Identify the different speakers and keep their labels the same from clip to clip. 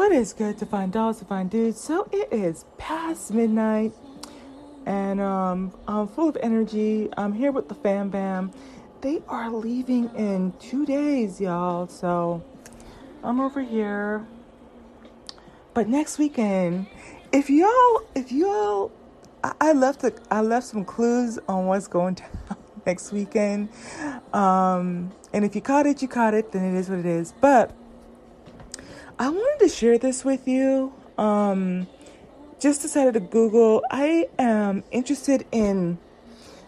Speaker 1: What is good to find dolls to find dudes? So it is past midnight, and um, I'm full of energy. I'm here with the fam bam. They are leaving in two days, y'all. So I'm over here. But next weekend, if y'all, if y'all, I, I left I left some clues on what's going down next weekend. Um, and if you caught it, you caught it. Then it is what it is. But I wanted to share this with you. Um, just decided to Google. I am interested in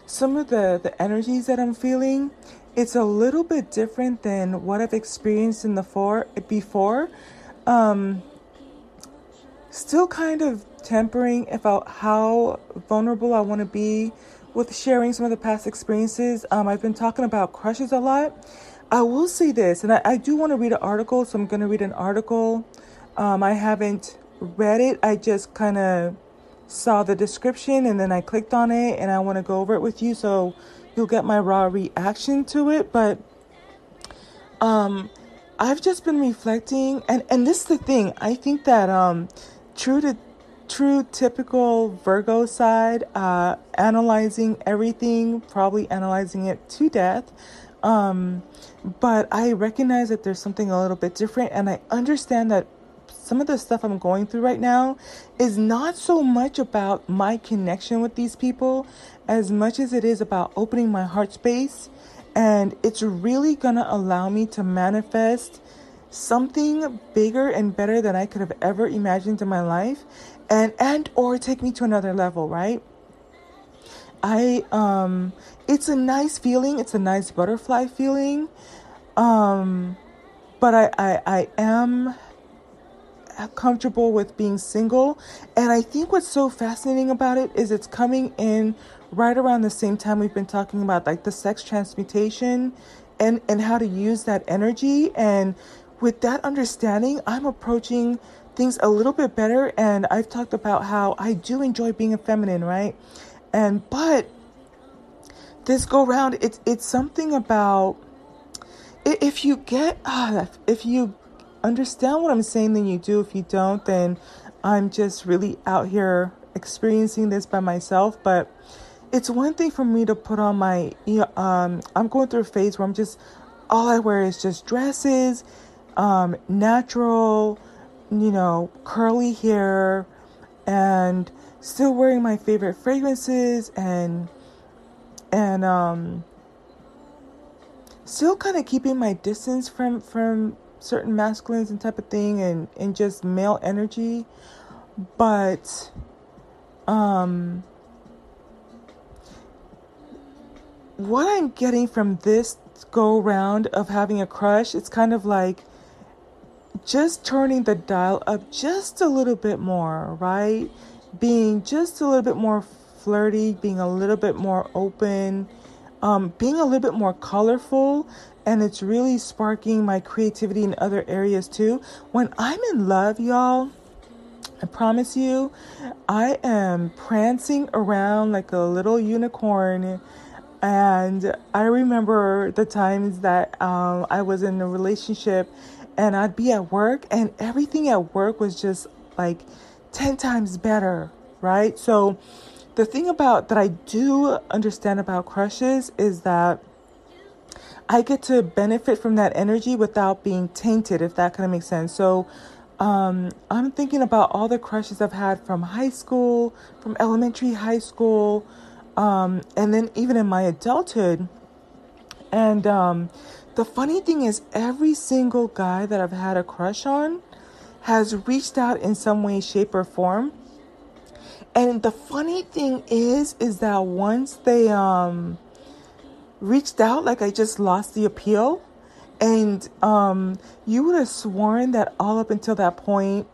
Speaker 1: some of the, the energies that I'm feeling. It's a little bit different than what I've experienced in the for before. Um, still kind of tempering about how vulnerable I want to be with sharing some of the past experiences. Um, I've been talking about crushes a lot I will say this, and I, I do want to read an article, so I'm going to read an article. Um, I haven't read it, I just kind of saw the description and then I clicked on it, and I want to go over it with you so you'll get my raw reaction to it. But um, I've just been reflecting, and, and this is the thing I think that um, true to true typical Virgo side, uh, analyzing everything, probably analyzing it to death. Um, but I recognize that there's something a little bit different, and I understand that some of the stuff I'm going through right now is not so much about my connection with these people as much as it is about opening my heart space. And it's really gonna allow me to manifest something bigger and better than I could have ever imagined in my life and and or take me to another level, right? I um it's a nice feeling, it's a nice butterfly feeling. Um but I I, I am comfortable with being single. And I think what's so fascinating about it is it's coming in right around the same time we've been talking about like the sex transmutation and and how to use that energy. And with that understanding I'm approaching things a little bit better. And I've talked about how I do enjoy being a feminine, right? And but this go round, it's it's something about if you get uh, if you understand what I'm saying, then you do. If you don't, then I'm just really out here experiencing this by myself. But it's one thing for me to put on my um I'm going through a phase where I'm just all I wear is just dresses, um, natural, you know, curly hair, and still wearing my favorite fragrances and and um still kind of keeping my distance from from certain masculines and type of thing and and just male energy but um what i'm getting from this go round of having a crush it's kind of like just turning the dial up just a little bit more right? Being just a little bit more flirty, being a little bit more open, um, being a little bit more colorful, and it's really sparking my creativity in other areas too. When I'm in love, y'all, I promise you, I am prancing around like a little unicorn. And I remember the times that um, I was in a relationship and I'd be at work, and everything at work was just like 10 times better, right? So, the thing about that I do understand about crushes is that I get to benefit from that energy without being tainted, if that kind of makes sense. So, um, I'm thinking about all the crushes I've had from high school, from elementary, high school, um, and then even in my adulthood. And um, the funny thing is, every single guy that I've had a crush on has reached out in some way, shape, or form. And the funny thing is, is that once they um reached out, like I just lost the appeal. And um you would have sworn that all up until that point,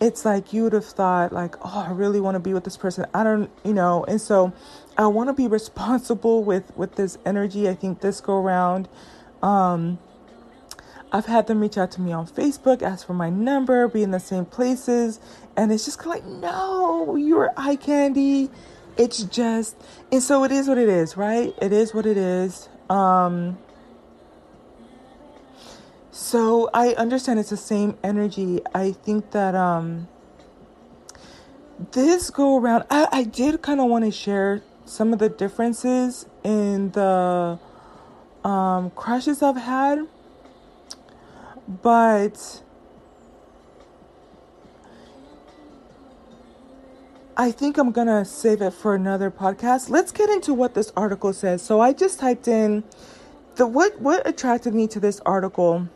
Speaker 1: it's like you would have thought like, oh, I really want to be with this person. I don't, you know, and so I want to be responsible with with this energy. I think this go around. Um I've had them reach out to me on Facebook, ask for my number, be in the same places, and it's just kind of like, no, you're eye candy. It's just, and so it is what it is, right? It is what it is. Um, So I understand it's the same energy. I think that um this go around I, I did kind of want to share some of the differences in the um crushes I've had. But I think I'm gonna save it for another podcast. Let's get into what this article says. So I just typed in the what what attracted me to this article.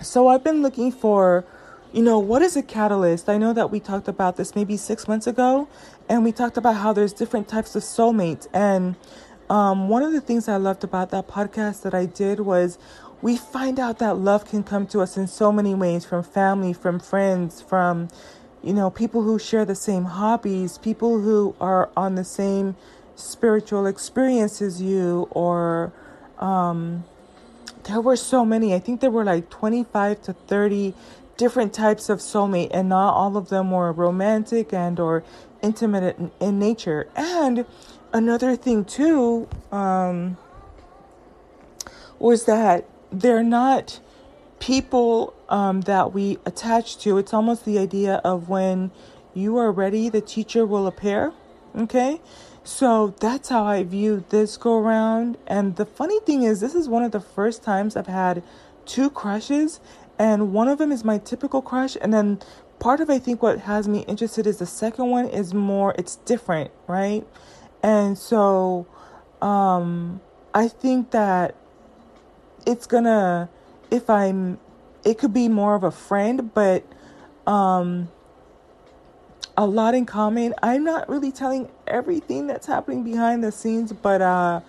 Speaker 1: So I've been looking for, you know, what is a catalyst? I know that we talked about this maybe six months ago, and we talked about how there's different types of soulmates. And um, one of the things I loved about that podcast that I did was we find out that love can come to us in so many ways from family, from friends, from you know, people who share the same hobbies, people who are on the same spiritual experience as you, or um, there were so many. I think there were like 25 to 30 different types of soulmate, and not all of them were romantic and or intimate in, in nature. And another thing too um, was that they're not people um, that we attach to. It's almost the idea of when you are ready, the teacher will appear. Okay. So that's how I view this go around. And the funny thing is, this is one of the first times I've had two crushes, and one of them is my typical crush. And then part of I think what has me interested is the second one is more, it's different, right? And so um, I think that it's gonna if I'm it could be more of a friend, but um a lot in common. I'm not really telling everything that's happening behind the scenes, but uh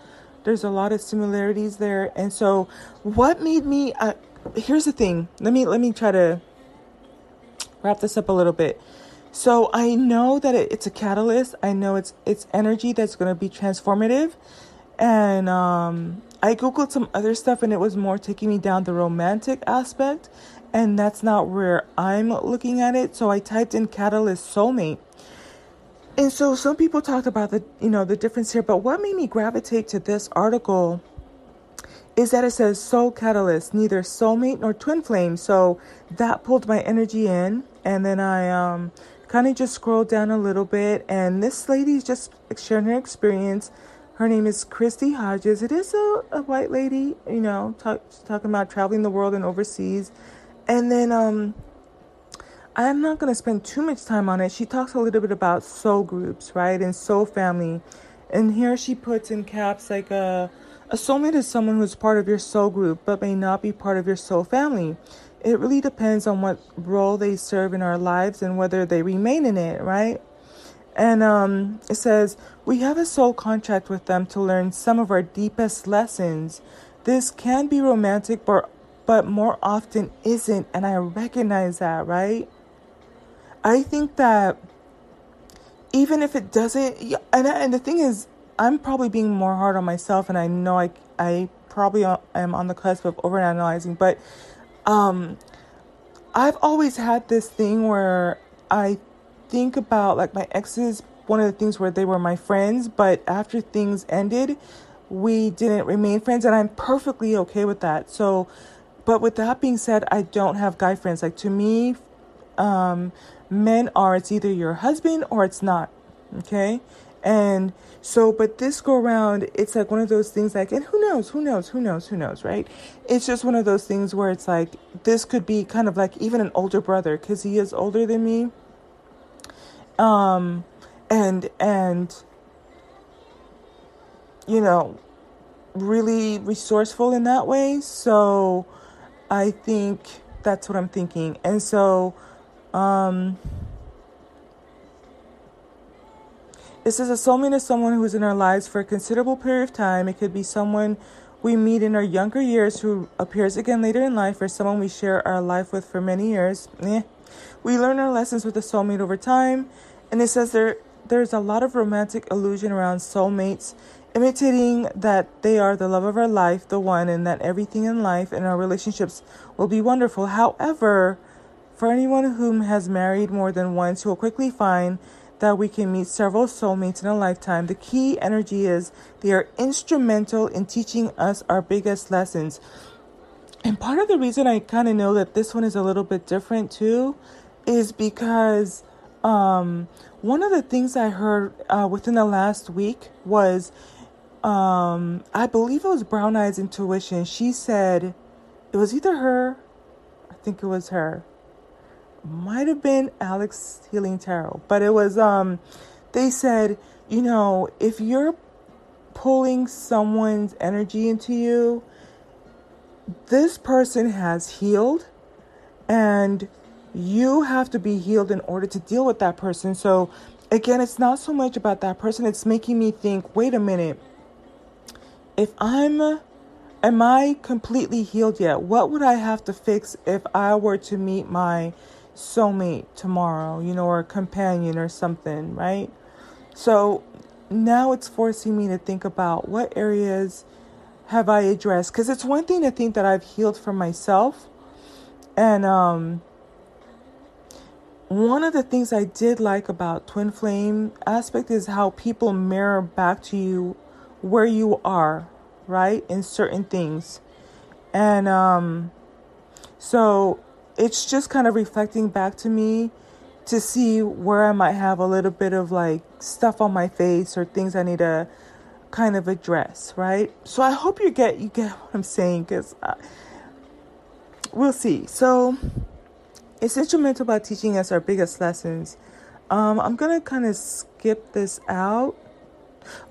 Speaker 1: there's a lot of similarities there. And so what made me uh here's the thing. Let me let me try to wrap this up a little bit. So I know that it, it's a catalyst. I know it's it's energy that's going to be transformative and um I googled some other stuff and it was more taking me down the romantic aspect and that's not where I'm looking at it. So I typed in catalyst soulmate. And so some people talked about the you know the difference here, but what made me gravitate to this article is that it says soul catalyst, neither soulmate nor twin flame. So that pulled my energy in and then I um kind of just scrolled down a little bit and this lady's just sharing her experience her name is Christy Hodges. It is a, a white lady, you know, talk, talking about traveling the world and overseas. And then um, I'm not going to spend too much time on it. She talks a little bit about soul groups, right? And soul family. And here she puts in caps like a, a soulmate is someone who's part of your soul group but may not be part of your soul family. It really depends on what role they serve in our lives and whether they remain in it, right? And um, it says, We have a soul contract with them to learn some of our deepest lessons. This can be romantic, but, but more often isn't. And I recognize that, right? I think that even if it doesn't, and, and the thing is, I'm probably being more hard on myself, and I know I, I probably am on the cusp of overanalyzing, but um, I've always had this thing where I think about like my exes, one of the things where they were my friends, but after things ended, we didn't remain friends, and I'm perfectly okay with that. So, but with that being said, I don't have guy friends. Like to me, um, men are it's either your husband or it's not. Okay. And so, but this go around, it's like one of those things like, and who knows, who knows, who knows, who knows, right? It's just one of those things where it's like, this could be kind of like even an older brother because he is older than me um and and you know really resourceful in that way. So i think that's what i'm thinking. And so um this is a soulmate someone who's in our lives for a considerable period of time. It could be someone we meet in our younger years who appears again later in life or someone we share our life with for many years. Eh. We learn our lessons with a soulmate over time, and it says there there's a lot of romantic illusion around soulmates, imitating that they are the love of our life, the one, and that everything in life and our relationships will be wonderful. However, for anyone whom has married more than once, you will quickly find that we can meet several soulmates in a lifetime. The key energy is they are instrumental in teaching us our biggest lessons. And part of the reason I kind of know that this one is a little bit different too is because um, one of the things I heard uh, within the last week was um, I believe it was Brown Eyes Intuition. She said it was either her, I think it was her, might have been Alex Healing Tarot, but it was um, they said you know if you're pulling someone's energy into you, this person has healed and you have to be healed in order to deal with that person. So, again, it's not so much about that person, it's making me think wait a minute, if I'm am I completely healed yet? What would I have to fix if I were to meet my soulmate tomorrow, you know, or a companion or something, right? So now it's forcing me to think about what areas have I addressed because it's one thing to think that I've healed for myself and um one of the things I did like about twin flame aspect is how people mirror back to you where you are, right? In certain things. And um so it's just kind of reflecting back to me to see where I might have a little bit of like stuff on my face or things I need to kind of address, right? So I hope you get you get what I'm saying because we'll see. So it's instrumental by teaching us our biggest lessons. Um, I'm gonna kind of skip this out.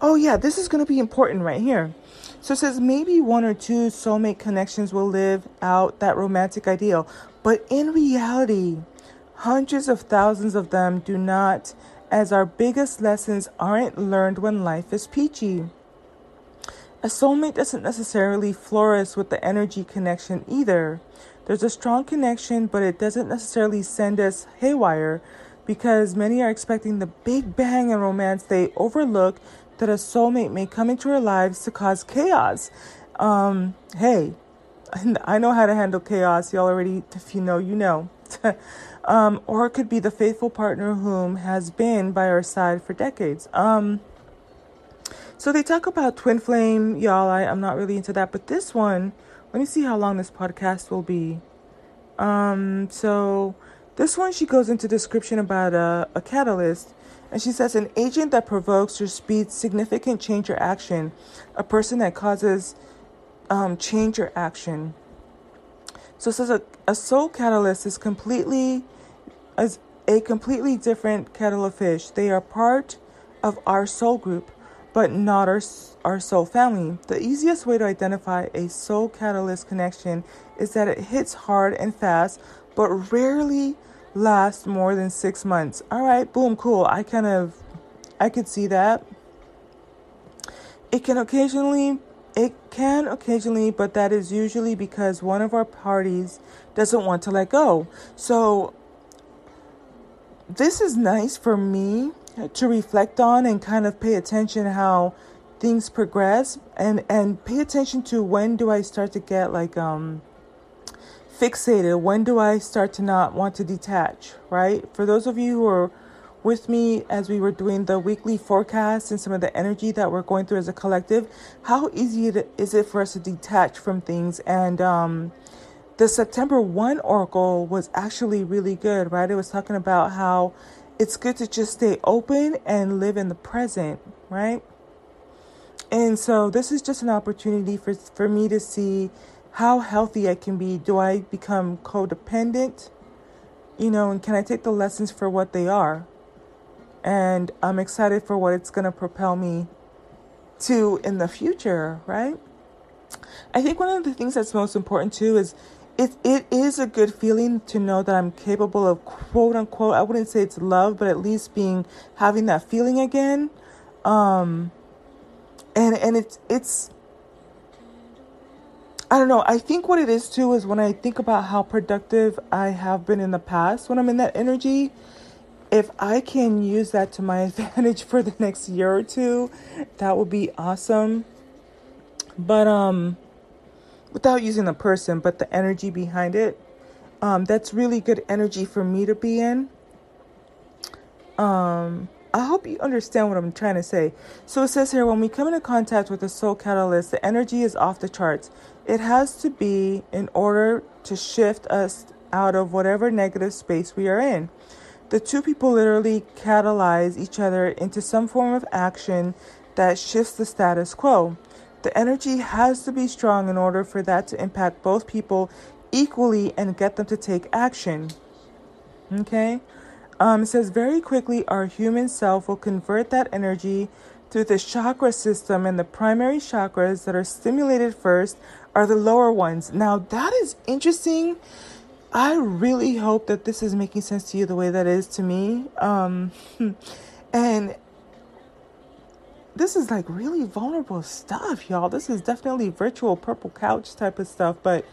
Speaker 1: Oh yeah, this is gonna be important right here. So it says maybe one or two soulmate connections will live out that romantic ideal, but in reality, hundreds of thousands of them do not, as our biggest lessons aren't learned when life is peachy. A soulmate doesn't necessarily flourish with the energy connection either. There's a strong connection, but it doesn't necessarily send us haywire because many are expecting the big bang in romance. They overlook that a soulmate may come into our lives to cause chaos. Um, hey, I know how to handle chaos. Y'all already, if you know, you know. um, or it could be the faithful partner whom has been by our side for decades. Um, so they talk about twin flame, y'all. I, I'm not really into that, but this one, let me see how long this podcast will be. Um, so this one, she goes into description about a, a catalyst. And she says, an agent that provokes or speeds significant change or action, a person that causes um, change or action. So it says a, a soul catalyst is completely as a completely different kettle of fish. They are part of our soul group, but not our, our soul family. The easiest way to identify a soul catalyst connection is that it hits hard and fast, but rarely lasts more than six months. All right, boom, cool. I kind of, I could see that. It can occasionally it can occasionally, but that is usually because one of our parties doesn't want to let go. So, this is nice for me to reflect on and kind of pay attention how things progress and and pay attention to when do I start to get like um fixated when do I start to not want to detach right for those of you who are with me as we were doing the weekly forecast and some of the energy that we're going through as a collective. How easy is it for us to detach from things? And um, the September 1 oracle was actually really good, right? It was talking about how it's good to just stay open and live in the present, right? And so this is just an opportunity for, for me to see how healthy I can be. Do I become codependent? You know, and can I take the lessons for what they are? And I'm excited for what it's going to propel me to in the future, right? I think one of the things that's most important too is it it is a good feeling to know that I'm capable of quote unquote I wouldn't say it's love, but at least being having that feeling again. Um and and it's it's I don't know. I think what it is too is when I think about how productive I have been in the past when I'm in that energy, if I can use that to my advantage for the next year or two, that would be awesome. But um without using the person, but the energy behind it, um that's really good energy for me to be in. Um I hope you understand what I'm trying to say. So it says here when we come into contact with a soul catalyst, the energy is off the charts. It has to be in order to shift us out of whatever negative space we are in. The two people literally catalyze each other into some form of action that shifts the status quo. The energy has to be strong in order for that to impact both people equally and get them to take action. Okay? Um, it says very quickly our human self will convert that energy through the chakra system, and the primary chakras that are stimulated first are the lower ones. Now, that is interesting. I really hope that this is making sense to you the way that is to me. Um, and this is like really vulnerable stuff, y'all. This is definitely virtual purple couch type of stuff. But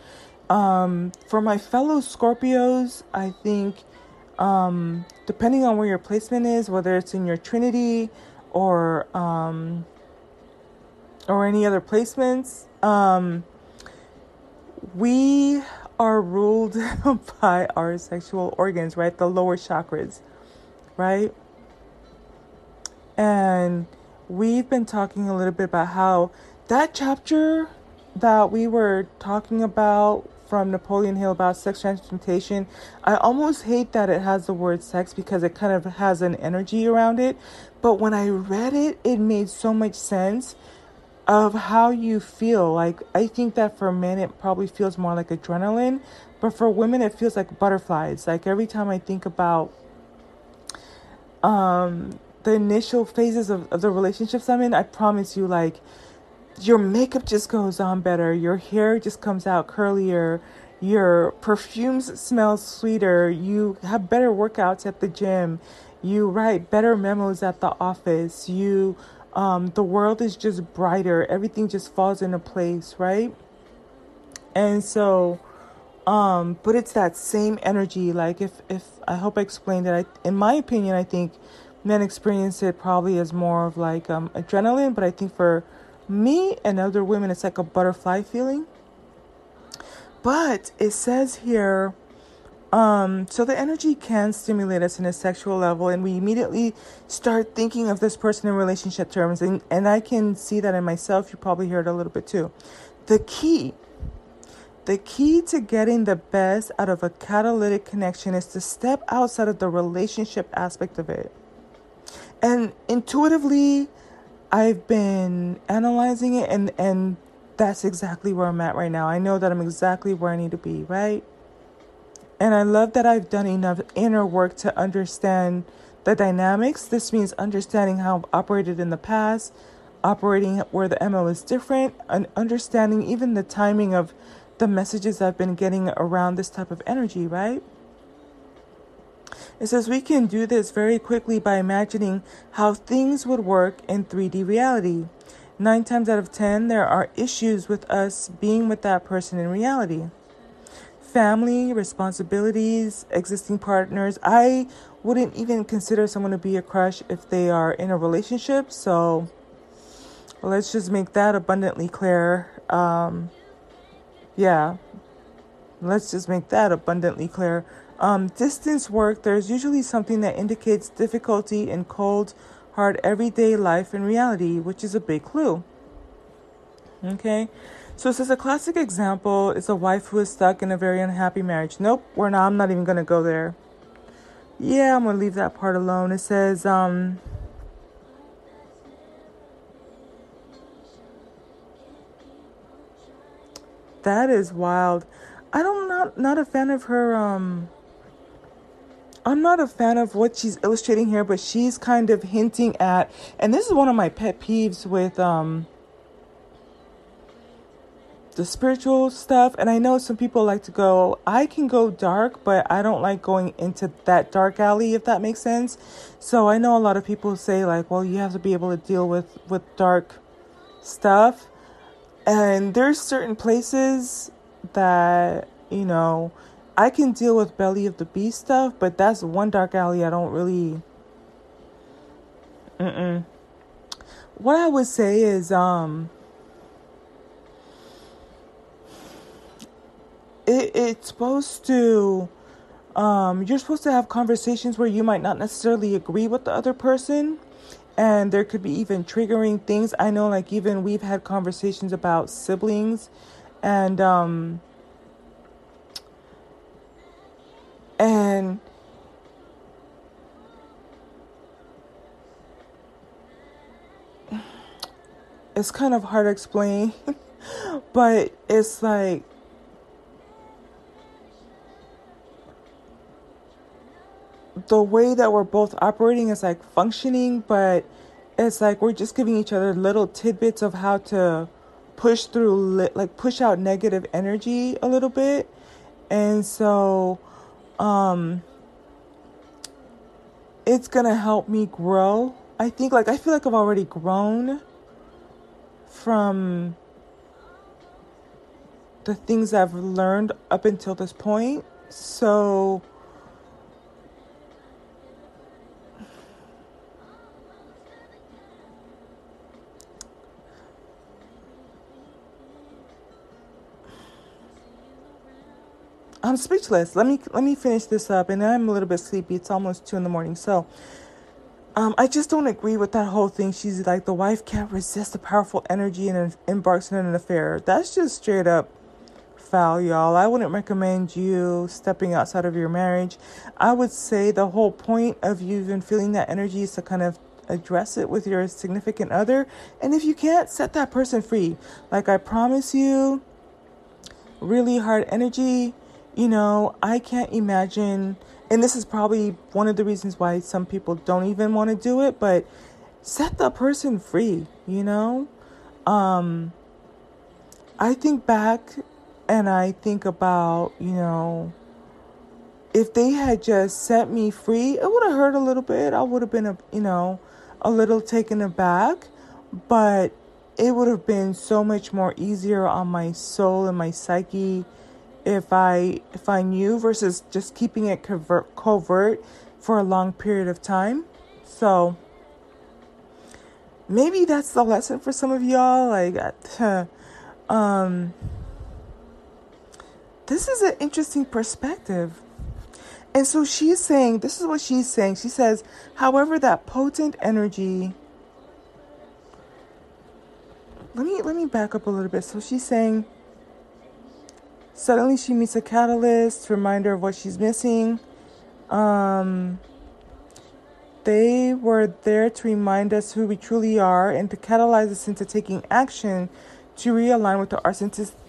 Speaker 1: um, for my fellow Scorpios, I think um, depending on where your placement is, whether it's in your Trinity or um, or any other placements, um, we are ruled by our sexual organs, right? The lower chakras, right? And we've been talking a little bit about how that chapter that we were talking about from Napoleon Hill about sex transmutation, I almost hate that it has the word sex because it kind of has an energy around it. But when I read it, it made so much sense of how you feel. Like, I think that for men, it probably feels more like adrenaline, but for women, it feels like butterflies. Like, every time I think about um, the initial phases of, of the relationships I'm in, I promise you, like, your makeup just goes on better, your hair just comes out curlier, your perfumes smell sweeter, you have better workouts at the gym, you write better memos at the office, you um, the world is just brighter, everything just falls into place, right? And so um, but it's that same energy. Like if if I hope I explained it. I, in my opinion, I think men experience it probably as more of like um, adrenaline, but I think for me and other women, it's like a butterfly feeling. But it says here, um, so the energy can stimulate us in a sexual level, and we immediately start thinking of this person in relationship terms. And, and I can see that in myself. You probably hear it a little bit too. The key, the key to getting the best out of a catalytic connection is to step outside of the relationship aspect of it. And intuitively, I've been analyzing it and and that's exactly where I'm at right now. I know that I'm exactly where I need to be, right? And I love that I've done enough inner work to understand the dynamics. This means understanding how I've operated in the past, operating where the MO is different, and understanding even the timing of the messages I've been getting around this type of energy, right? It says we can do this very quickly by imagining how things would work in 3D reality. Nine times out of ten, there are issues with us being with that person in reality. Family, responsibilities, existing partners. I wouldn't even consider someone to be a crush if they are in a relationship. So let's just make that abundantly clear. Um, yeah, let's just make that abundantly clear. Um, distance work, there's usually something that indicates difficulty in cold, hard everyday life and reality, which is a big clue. Okay, so this is a classic example is a wife who is stuck in a very unhappy marriage. Nope, we're not. I'm not even gonna go there. Yeah, I'm gonna leave that part alone. It says, um, that is wild. I don't not not a fan of her um I'm not a fan of what she's illustrating here, but she's kind of hinting at, and this is one of my pet peeves with um, the spiritual stuff. And I know some people like to go, I can go dark, but I don't like going into that dark alley, if that makes sense. So I know a lot of people say, like, well, you have to be able to deal with, with dark stuff. And there's certain places that, you know, I can deal with belly of the beast stuff, but that's one dark alley I don't really. Mm-mm. What I would say is, um, it, it's supposed to, um, you're supposed to have conversations where you might not necessarily agree with the other person, and there could be even triggering things. I know, like even we've had conversations about siblings and um and it's kind of hard to explain but it's like the way that we're both operating is like functioning, but it's like we're just giving each other little tidbits of how to push through, like push out negative energy a little bit. And so, um, it's gonna help me grow. I think, like, I feel like I've already grown from the things I've learned up until this point. So, I'm speechless. Let me let me finish this up, and I'm a little bit sleepy. It's almost two in the morning, so um, I just don't agree with that whole thing. She's like the wife can't resist the powerful energy and embarks in an affair. That's just straight up foul, y'all. I wouldn't recommend you stepping outside of your marriage. I would say the whole point of you even feeling that energy is to kind of address it with your significant other, and if you can't, set that person free. Like I promise you, really hard energy you know, I can't imagine, and this is probably one of the reasons why some people don't even want to do it, but set the person free, you know? Um, I think back and I think about, you know, if they had just set me free, it would have hurt a little bit. I would have been, a, you know, a little taken aback, but it would have been so much more easier on my soul and my psyche if I if I knew versus just keeping it covert, covert for a long period of time. So maybe that's the lesson for some of y'all. Like, um, this is an interesting perspective. And so she's saying, this is what she's saying. She says, however, that potent energy. Let me let me back up a little bit. So she's saying Suddenly, she meets a catalyst, reminder of what she's missing. Um, they were there to remind us who we truly are and to catalyze us into taking action to realign with the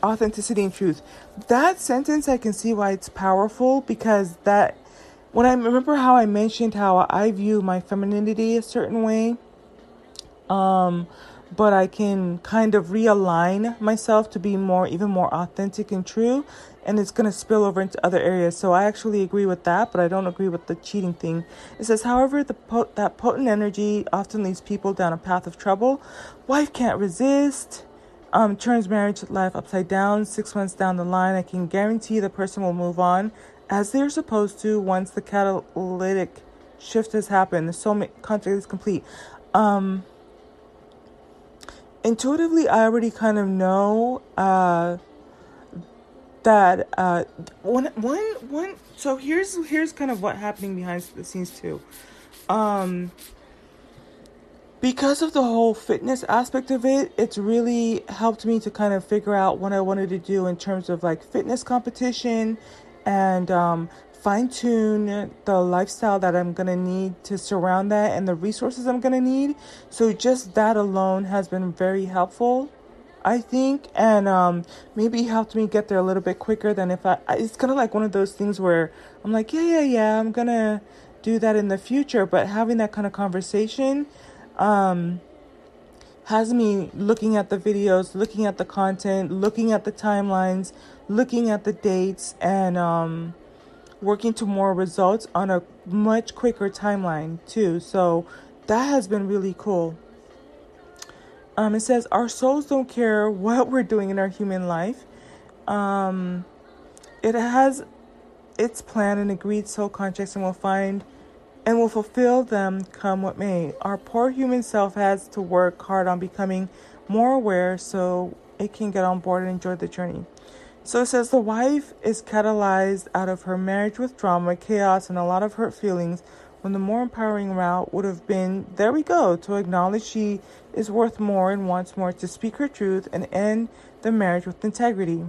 Speaker 1: authenticity and truth. That sentence, I can see why it's powerful because that, when I remember how I mentioned how I view my femininity a certain way, um, but I can kind of realign myself to be more, even more authentic and true. And it's going to spill over into other areas. So I actually agree with that, but I don't agree with the cheating thing. It says, however, the that potent energy often leads people down a path of trouble. Wife can't resist. Um, turns marriage life upside down. Six months down the line, I can guarantee the person will move on as they're supposed to once the catalytic shift has happened. The soulmate contract is complete. Um, intuitively I already kind of know uh, that uh, one one one. So here's here's kind of what happening behind the scenes too. Um, because of the whole fitness aspect of it, it's really helped me to kind of figure out what I wanted to do in terms of like fitness competition and um, fine tune the lifestyle that I'm gonna need to surround that and the resources I'm gonna need. So just that alone has been very helpful, I think, and um, maybe helped me get there a little bit quicker than if I. It's kind of like one of those things where I'm like, yeah, yeah, yeah, I'm gonna do that in the future, but having that kind of conversation. Um, has me looking at the videos, looking at the content, looking at the timelines, looking at the dates, and um, working to more results on a much quicker timeline too. So that has been really cool. Um, it says our souls don't care what we're doing in our human life. Um, it has its plan and agreed soul contracts and will find and will fulfill them come what may. Our poor human self has to work hard on becoming more aware so it can get on board and enjoy the journey. So it says the wife is catalyzed out of her marriage with drama, chaos, and a lot of hurt feelings when the more empowering route would have been there we go, to acknowledge she is worth more and wants more, to speak her truth and end the marriage with integrity.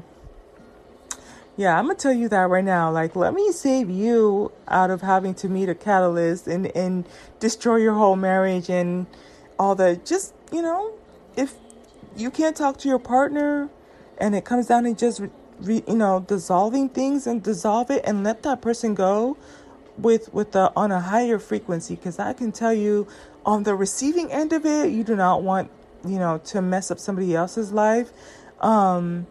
Speaker 1: Yeah, I'm gonna tell you that right now. Like, let me save you out of having to meet a catalyst and and destroy your whole marriage and all the just you know, if you can't talk to your partner and it comes down to just re, you know dissolving things and dissolve it and let that person go with with the on a higher frequency because I can tell you on the receiving end of it you do not want you know to mess up somebody else's life um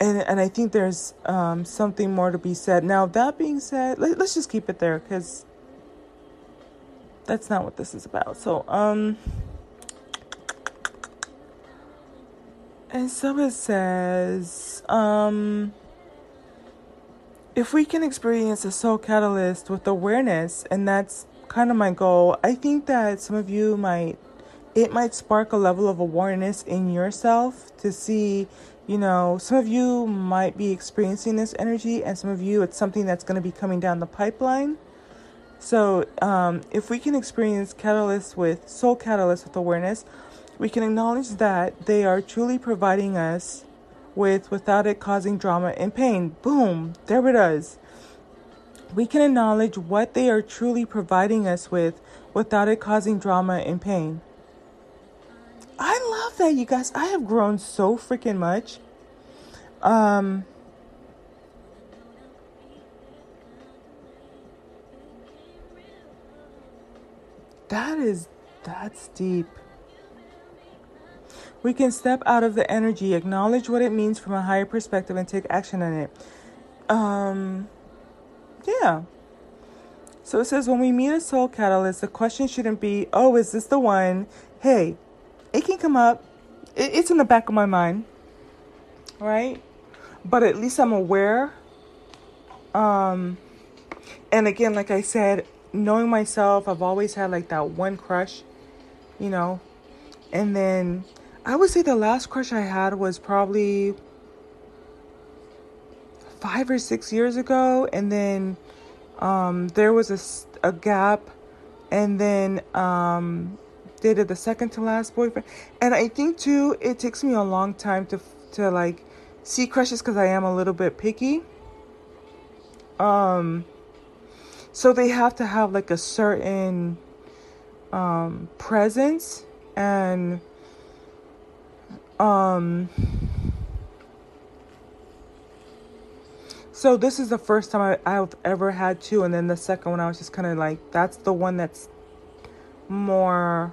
Speaker 1: and and I think there's um, something more to be said. Now that being said, let, us just keep it there because that's not what this is about. So um, and so it says um. If we can experience a soul catalyst with awareness, and that's kind of my goal, I think that some of you might, it might spark a level of awareness in yourself to see you know, some of you might be experiencing this energy, and some of you, it's something that's going to be coming down the pipeline. So, um, if we can experience catalysts with soul catalysts with awareness, we can acknowledge that they are truly providing us with without it causing drama and pain. Boom, there it is. We can acknowledge what they are truly providing us with without it causing drama and pain. I love that, you guys. I have grown so freaking much. Um, that is, that's deep. We can step out of the energy, acknowledge what it means from a higher perspective, and take action on it. Um, yeah. So it says when we meet a soul catalyst, the question shouldn't be, oh, is this the one? Hey, it can come up. it's in the back of my mind, right? But at least I'm aware. Um, and again, like I said, knowing myself, I've always had like that one crush, you know. And then I would say the last crush I had was probably five or six years ago. And then um, there was a, a gap. And then um, dated the second to last boyfriend, and I think too it takes me a long time to to like see crushes because I am a little bit picky. Um, so they have to have like a certain um presence and um. So this is the first time I, I've ever had two, and then the second one I was just kind of like, that's the one that's more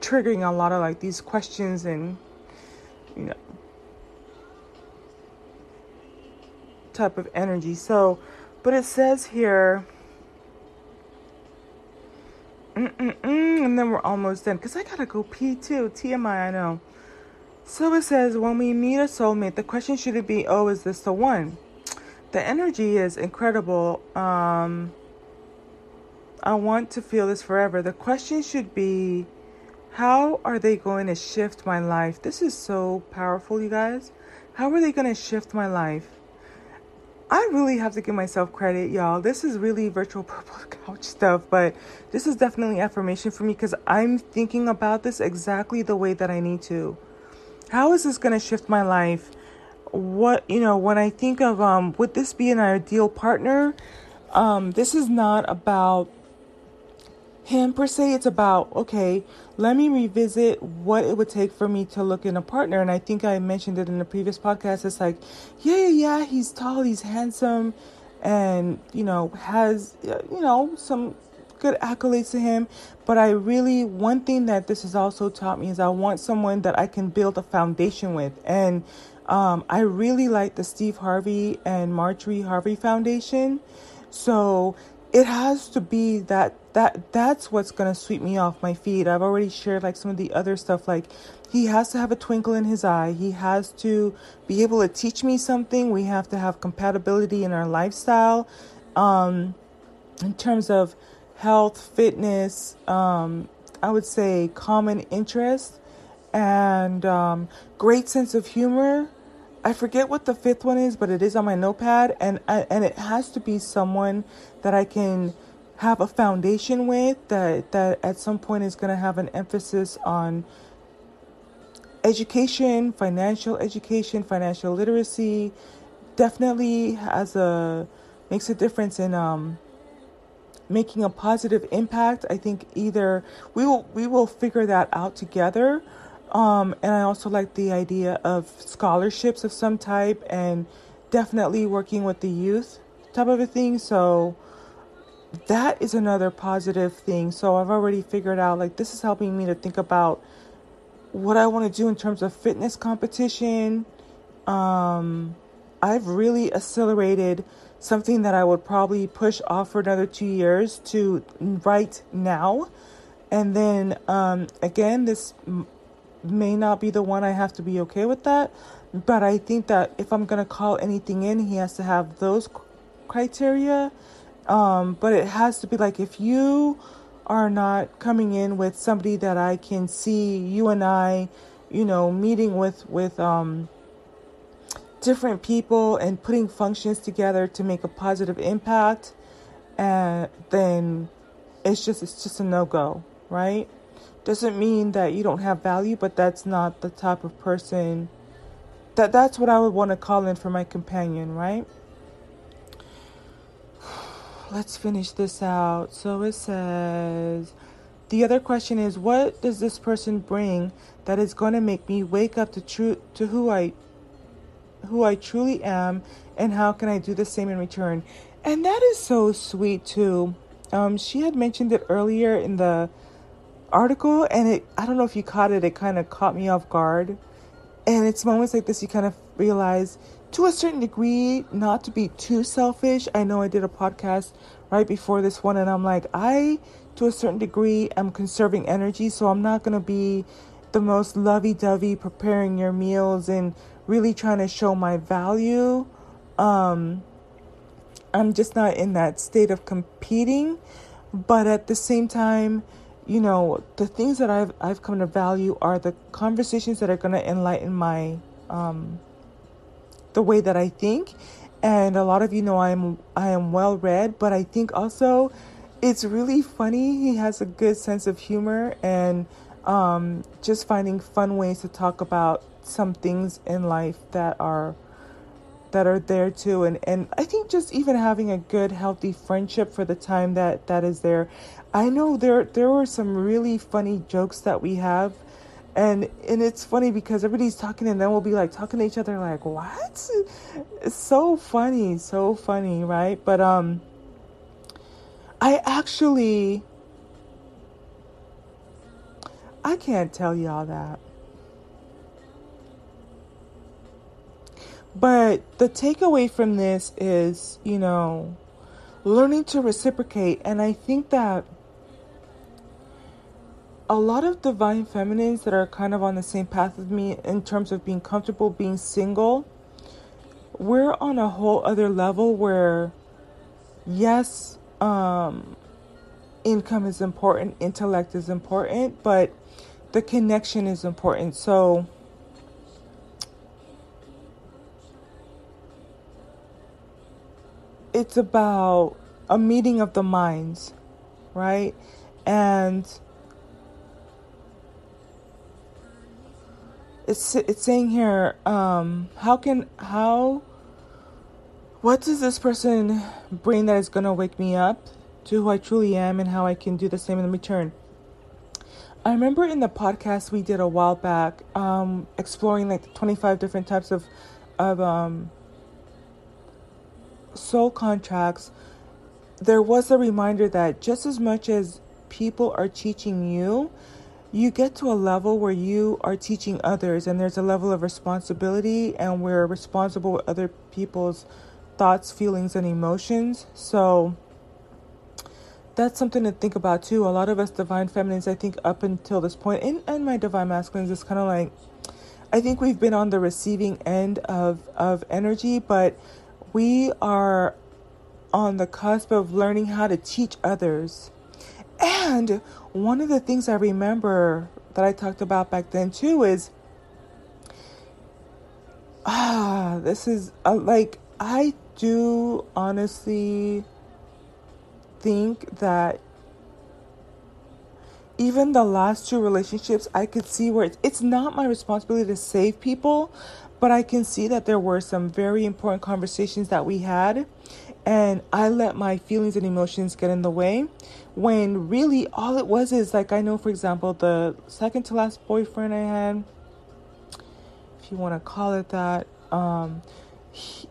Speaker 1: triggering a lot of like these questions and you know type of energy. So, but it says here, Mm-mm-mm, and then we're almost done because I gotta go pee too. TMI, I know. So it says, when we meet a soulmate, the question shouldn't be, oh, is this the one? The energy is incredible. Um, I want to feel this forever. The question should be, how are they going to shift my life? This is so powerful, you guys. How are they going to shift my life? I really have to give myself credit, y'all. This is really virtual purple couch stuff, but this is definitely affirmation for me because I'm thinking about this exactly the way that I need to. How is this going to shift my life? What, you know, when I think of, um, would this be an ideal partner? Um, this is not about him per se. It's about, okay, let me revisit what it would take for me to look in a partner. And I think I mentioned it in the previous podcast. It's like, yeah, yeah, yeah, he's tall, he's handsome, and, you know, has, you know, some good accolades to him. But I really, one thing that this has also taught me is I want someone that I can build a foundation with. And um, I really like the Steve Harvey and Marjorie Harvey Foundation. So it has to be that that that's what's gonna sweep me off my feet. I've already shared like some of the other stuff like he has to have a twinkle in his eye. He has to be able to teach me something. We have to have compatibility in our lifestyle. Um, in terms of health, fitness, um, I would say common interest and um, great sense of humor. I forget what the fifth one is, but it is on my notepad, and and it has to be someone that I can have a foundation with that that at some point is going to have an emphasis on education, financial education, financial literacy. Definitely has a makes a difference in um, making a positive impact. I think either we will we will figure that out together. Um, and I also like the idea of scholarships of some type and definitely working with the youth type of a thing. So that is another positive thing. So I've already figured out like this is helping me to think about what I want to do in terms of fitness competition. Um, I've really accelerated something that I would probably push off for another two years to right now. And then um, again, this m- may not be the one I have to be okay with that. But I think that if I'm going to call anything in, he has to have those criteria. Um, but it has to be like if you are not coming in with somebody that I can see you and I, you know, meeting with with um, different people and putting functions together to make a positive impact, and then it's just it's just a no go, right? Doesn't mean that you don't have value, but that's not the type of person that that's what I would want to call in for my companion, right? Let's finish this out. So it says the other question is what does this person bring that is going to make me wake up to true to who I who I truly am and how can I do the same in return? And that is so sweet too. Um, she had mentioned it earlier in the article and it I don't know if you caught it, it kind of caught me off guard. And it's moments like this you kind of realize to a certain degree not to be too selfish. I know I did a podcast right before this one and I'm like I to a certain degree am conserving energy, so I'm not going to be the most lovey-dovey preparing your meals and really trying to show my value. Um, I'm just not in that state of competing, but at the same time, you know, the things that I've I've come to value are the conversations that are going to enlighten my um, the way that I think. And a lot of you know I am I am well read, but I think also it's really funny. He has a good sense of humor and um, just finding fun ways to talk about some things in life that are that are there too. And and I think just even having a good healthy friendship for the time that that is there. I know there there were some really funny jokes that we have. And and it's funny because everybody's talking and then we'll be like talking to each other like what? It's so funny so funny right? But um I actually I can't tell y'all that But the takeaway from this is, you know, learning to reciprocate. And I think that a lot of divine feminines that are kind of on the same path with me in terms of being comfortable being single, we're on a whole other level where, yes, um, income is important, intellect is important, but the connection is important. So, it's about a meeting of the minds, right? And it's it's saying here, um, how can how what does this person bring that is gonna wake me up to who I truly am and how I can do the same in return? I remember in the podcast we did a while back, um, exploring like 25 different types of of um, soul contracts, there was a reminder that just as much as people are teaching you, you get to a level where you are teaching others, and there's a level of responsibility, and we're responsible with other people's thoughts, feelings, and emotions. So that's something to think about too. A lot of us divine feminines, I think, up until this point, and, and my divine masculines, is kind of like, I think we've been on the receiving end of, of energy, but we are on the cusp of learning how to teach others. And one of the things I remember that I talked about back then too is ah, this is uh, like I do honestly think that even the last two relationships, I could see where it's, it's not my responsibility to save people, but I can see that there were some very important conversations that we had, and I let my feelings and emotions get in the way. When really all it was is like, I know, for example, the second to last boyfriend I had, if you want to call it that, um, he,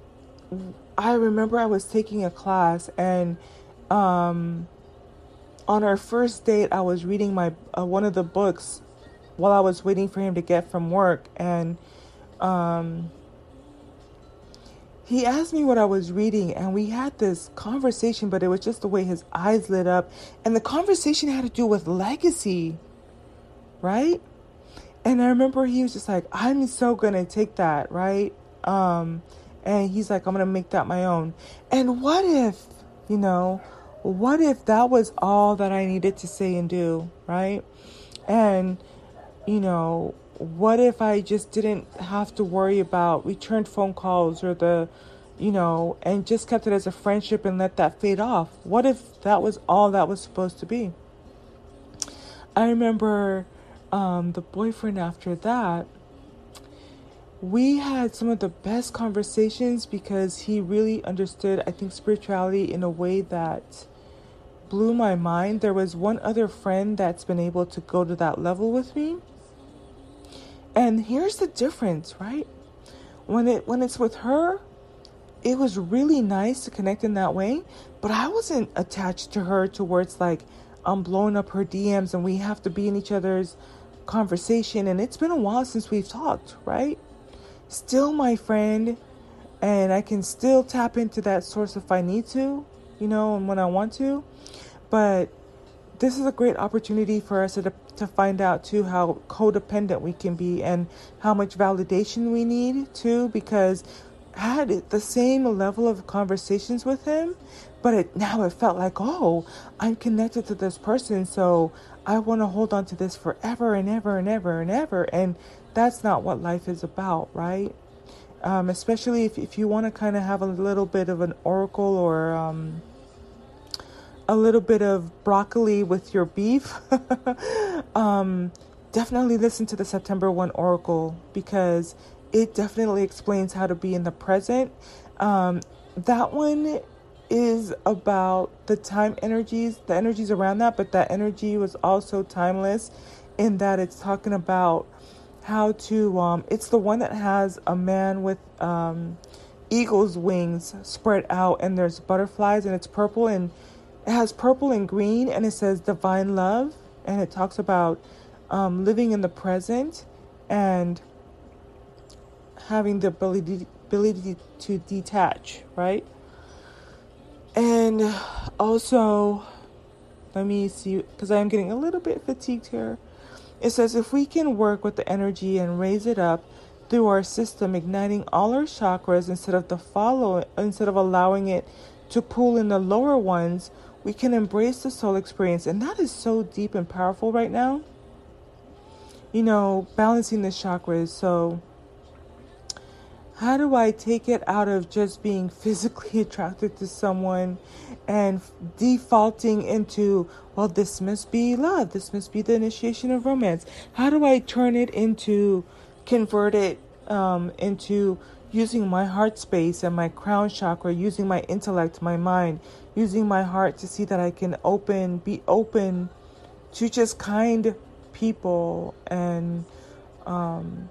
Speaker 1: I remember I was taking a class and um, on our first date, I was reading my uh, one of the books while I was waiting for him to get from work, and um, he asked me what I was reading, and we had this conversation. But it was just the way his eyes lit up, and the conversation had to do with legacy, right? And I remember he was just like, "I'm so gonna take that, right?" Um, and he's like, I'm going to make that my own. And what if, you know, what if that was all that I needed to say and do, right? And, you know, what if I just didn't have to worry about returned phone calls or the, you know, and just kept it as a friendship and let that fade off? What if that was all that was supposed to be? I remember um, the boyfriend after that we had some of the best conversations because he really understood, I think, spirituality in a way that blew my mind. There was one other friend that's been able to go to that level with me. And here's the difference, right? When it when it's with her, it was really nice to connect in that way, but I wasn't attached to her towards like I'm blowing up her DMs and we have to be in each other's conversation and it's been a while since we've talked, right? still my friend and I can still tap into that source if I need to, you know, and when I want to. But this is a great opportunity for us to, to find out too how codependent we can be and how much validation we need too because I had the same level of conversations with him but it, now it felt like oh i'm connected to this person so i want to hold on to this forever and ever and ever and ever and that's not what life is about, right? Um, especially if, if you want to kind of have a little bit of an oracle or um, a little bit of broccoli with your beef, um, definitely listen to the September 1 oracle because it definitely explains how to be in the present. Um, that one is about the time energies, the energies around that, but that energy was also timeless in that it's talking about how to um, it's the one that has a man with um, eagle's wings spread out and there's butterflies and it's purple and it has purple and green and it says divine love and it talks about um, living in the present and having the ability ability to detach right? And also let me see because i'm getting a little bit fatigued here. It says if we can work with the energy and raise it up through our system, igniting all our chakras instead of the follow instead of allowing it to pull in the lower ones, we can embrace the soul experience. And that is so deep and powerful right now. You know, balancing the chakras. So how do I take it out of just being physically attracted to someone and defaulting into, well, this must be love, this must be the initiation of romance? How do I turn it into, convert it um, into using my heart space and my crown chakra, using my intellect, my mind, using my heart to see that I can open, be open to just kind people and, um,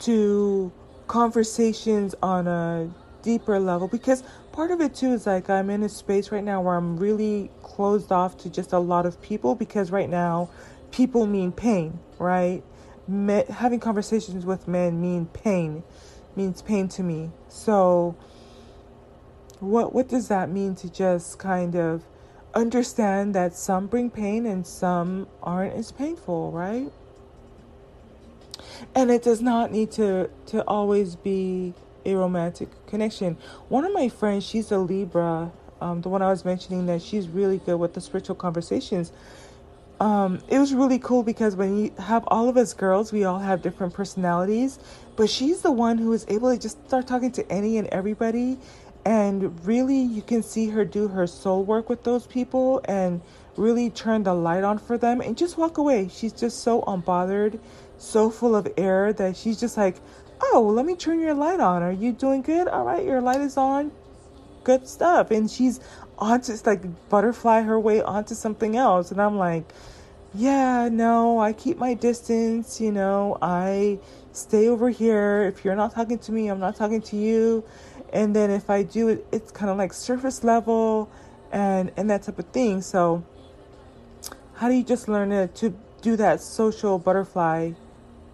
Speaker 1: to conversations on a deeper level because part of it too is like I'm in a space right now where I'm really closed off to just a lot of people because right now people mean pain, right? Having conversations with men mean pain, means pain to me. So what what does that mean to just kind of understand that some bring pain and some aren't as painful, right? and it does not need to to always be a romantic connection. One of my friends, she's a Libra, um, the one I was mentioning that she's really good with the spiritual conversations. Um, it was really cool because when you have all of us girls, we all have different personalities, but she's the one who is able to just start talking to any and everybody And really, you can see her do her soul work with those people and really turn the light on for them and just walk away. She's just so unbothered, so full of air that she's just like, oh, let me turn your light on. Are you doing good? All right, your light is on. Good stuff. And she's on to like butterfly her way onto something else. And I'm like, yeah, no, I keep my distance. You know, I stay over here. If you're not talking to me, I'm not talking to you. And then if I do it, it's kind of like surface level and and that type of thing. So how do you just learn to, to do that social butterfly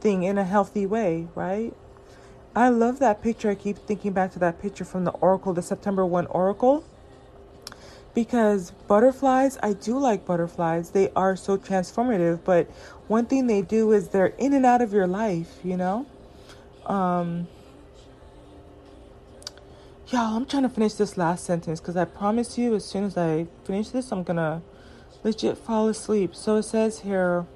Speaker 1: thing in a healthy way, right? I love that picture. I keep thinking back to that picture from the Oracle, the September 1 Oracle. Because butterflies, I do like butterflies. They are so transformative, but one thing they do is they're in and out of your life, you know? Um, y'all, I'm trying to finish this last sentence because I promise you, as soon as I finish this, I'm gonna legit fall asleep. So it says here,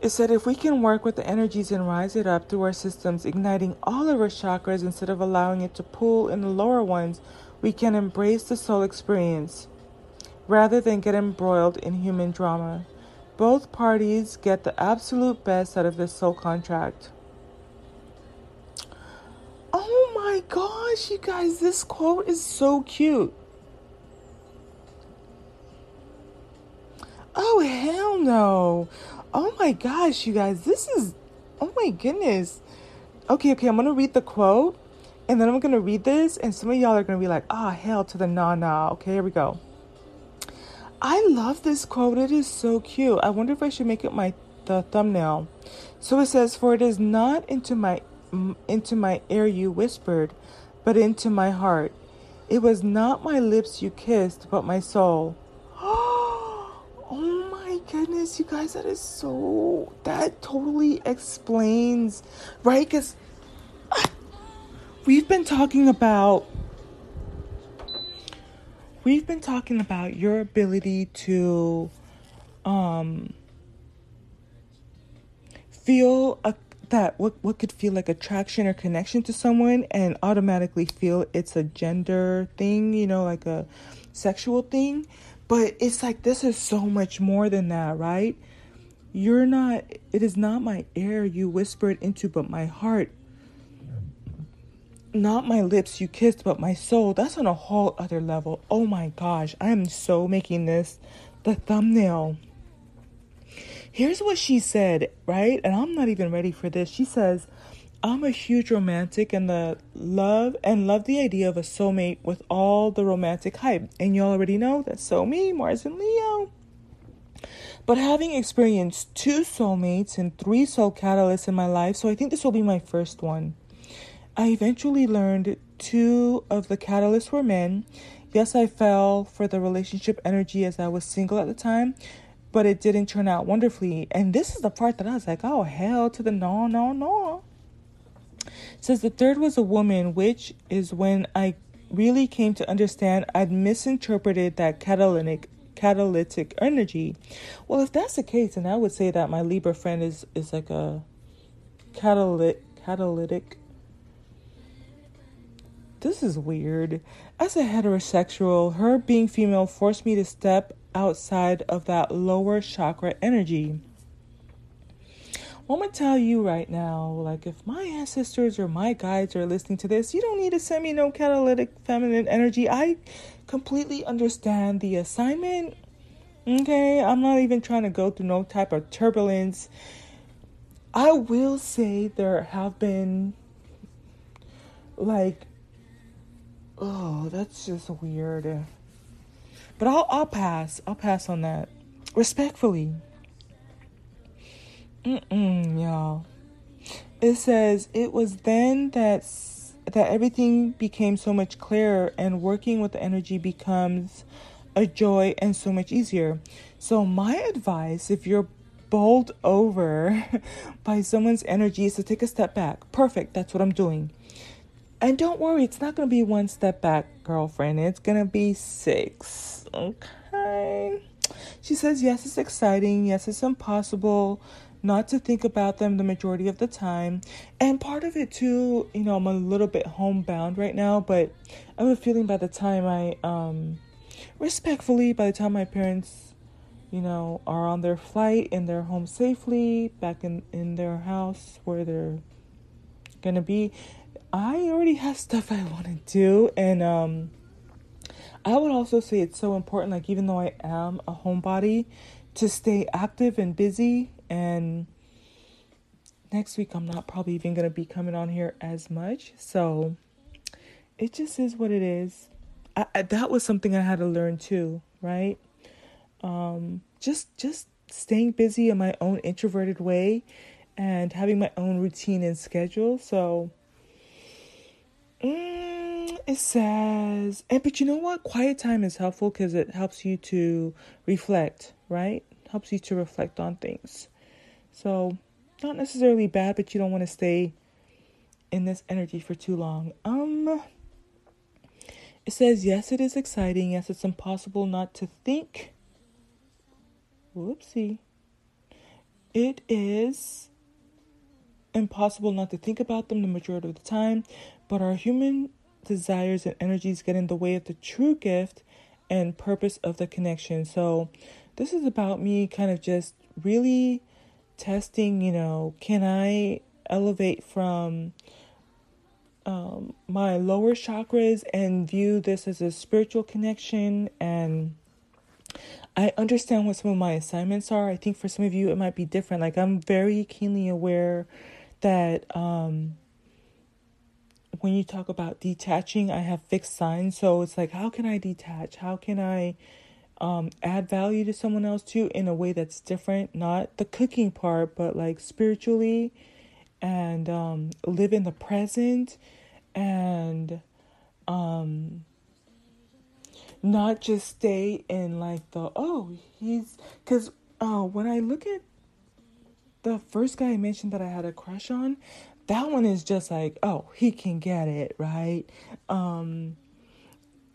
Speaker 1: It said if we can work with the energies and rise it up through our systems, igniting all of our chakras instead of allowing it to pull in the lower ones, we can embrace the soul experience rather than get embroiled in human drama. Both parties get the absolute best out of this soul contract. Oh my gosh, you guys, this quote is so cute. Oh, hell no. Oh my gosh, you guys, this is, oh my goodness. Okay, okay, I'm gonna read the quote and then I'm gonna read this, and some of y'all are gonna be like, ah, oh, hell to the nah nah. Okay, here we go. I love this quote, it is so cute. I wonder if I should make it my the thumbnail. So it says, For it is not into my into my ear you whispered, but into my heart. It was not my lips you kissed, but my soul goodness, you guys, that is so. That totally explains, right? Because we've been talking about. We've been talking about your ability to um, feel a, that what, what could feel like attraction or connection to someone and automatically feel it's a gender thing, you know, like a sexual thing. But it's like this is so much more than that, right? You're not, it is not my air you whispered into, but my heart. Not my lips you kissed, but my soul. That's on a whole other level. Oh my gosh, I am so making this the thumbnail. Here's what she said, right? And I'm not even ready for this. She says, I'm a huge romantic and the love and love the idea of a soulmate with all the romantic hype. And you already know that's so me, Mars and Leo. But having experienced two soulmates and three soul catalysts in my life, so I think this will be my first one. I eventually learned two of the catalysts were men. Yes, I fell for the relationship energy as I was single at the time, but it didn't turn out wonderfully. And this is the part that I was like, oh, hell to the no, no, no says the third was a woman, which is when I really came to understand I'd misinterpreted that catalytic catalytic energy. Well, if that's the case, then I would say that my Libra friend is is like a catalytic catalytic. This is weird. As a heterosexual, her being female forced me to step outside of that lower chakra energy. I'm gonna tell you right now, like if my ancestors or my guides are listening to this, you don't need to send me no catalytic feminine energy. I completely understand the assignment. Okay, I'm not even trying to go through no type of turbulence. I will say there have been like oh, that's just weird. But I'll I'll pass. I'll pass on that. Respectfully. Mm-mm, y'all. It says it was then that that everything became so much clearer and working with the energy becomes a joy and so much easier. So my advice if you're bowled over by someone's energy is to take a step back. Perfect, that's what I'm doing. And don't worry, it's not going to be one step back, girlfriend. It's going to be six. Okay. She says, yes, it's exciting. Yes, it's impossible not to think about them the majority of the time. And part of it too, you know, I'm a little bit homebound right now, but I have a feeling by the time I, um, respectfully, by the time my parents, you know, are on their flight and they're home safely, back in, in their house where they're gonna be, I already have stuff I want to do. And, um, I would also say it's so important, like, even though I am a homebody, to stay active and busy. And next week, I'm not probably even going to be coming on here as much. So it just is what it is. I, I, that was something I had to learn too, right? Um, just just staying busy in my own introverted way and having my own routine and schedule. So mm, it says, and but you know what? Quiet time is helpful because it helps you to reflect, right? helps you to reflect on things. So, not necessarily bad, but you don't want to stay in this energy for too long. Um it says yes, it is exciting. Yes, it's impossible not to think. Whoopsie. It is impossible not to think about them the majority of the time, but our human desires and energies get in the way of the true gift and purpose of the connection. So, this is about me kind of just really testing, you know, can I elevate from um, my lower chakras and view this as a spiritual connection and I understand what some of my assignments are. I think for some of you it might be different. Like I'm very keenly aware that um, when you talk about detaching, I have fixed signs. So it's like, how can I detach? How can I um, add value to someone else too in a way that's different, not the cooking part, but like spiritually and um, live in the present and um, not just stay in like the, oh, he's, because uh, when I look at the first guy I mentioned that I had a crush on, that one is just like, oh, he can get it, right? Um,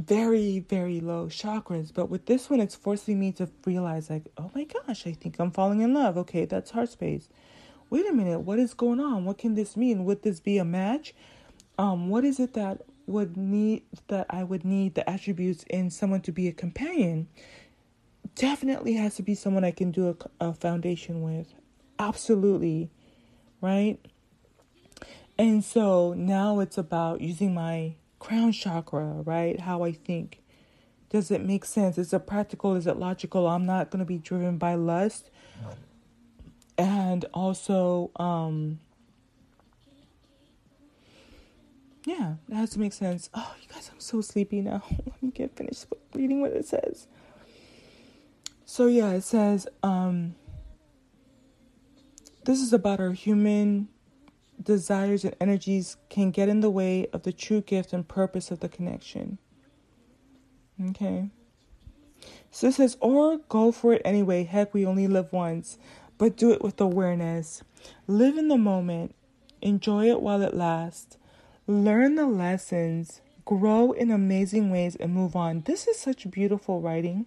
Speaker 1: very, very low chakras. But with this one, it's forcing me to realize, like, oh my gosh, I think I'm falling in love. Okay, that's heart space. Wait a minute, what is going on? What can this mean? Would this be a match? Um, what is it that would need that I would need the attributes in someone to be a companion? Definitely has to be someone I can do a, a foundation with. Absolutely, right? And so now it's about using my crown chakra, right? How I think. Does it make sense? Is it practical? Is it logical? I'm not going to be driven by lust. And also, um, yeah, that has to make sense. Oh, you guys, I'm so sleepy now. Let me get finished reading what it says. So, yeah, it says, um, this is about our human desires and energies can get in the way of the true gift and purpose of the connection. Okay. So it says, or go for it anyway. Heck, we only live once, but do it with awareness. Live in the moment. Enjoy it while it lasts. Learn the lessons. Grow in amazing ways and move on. This is such beautiful writing.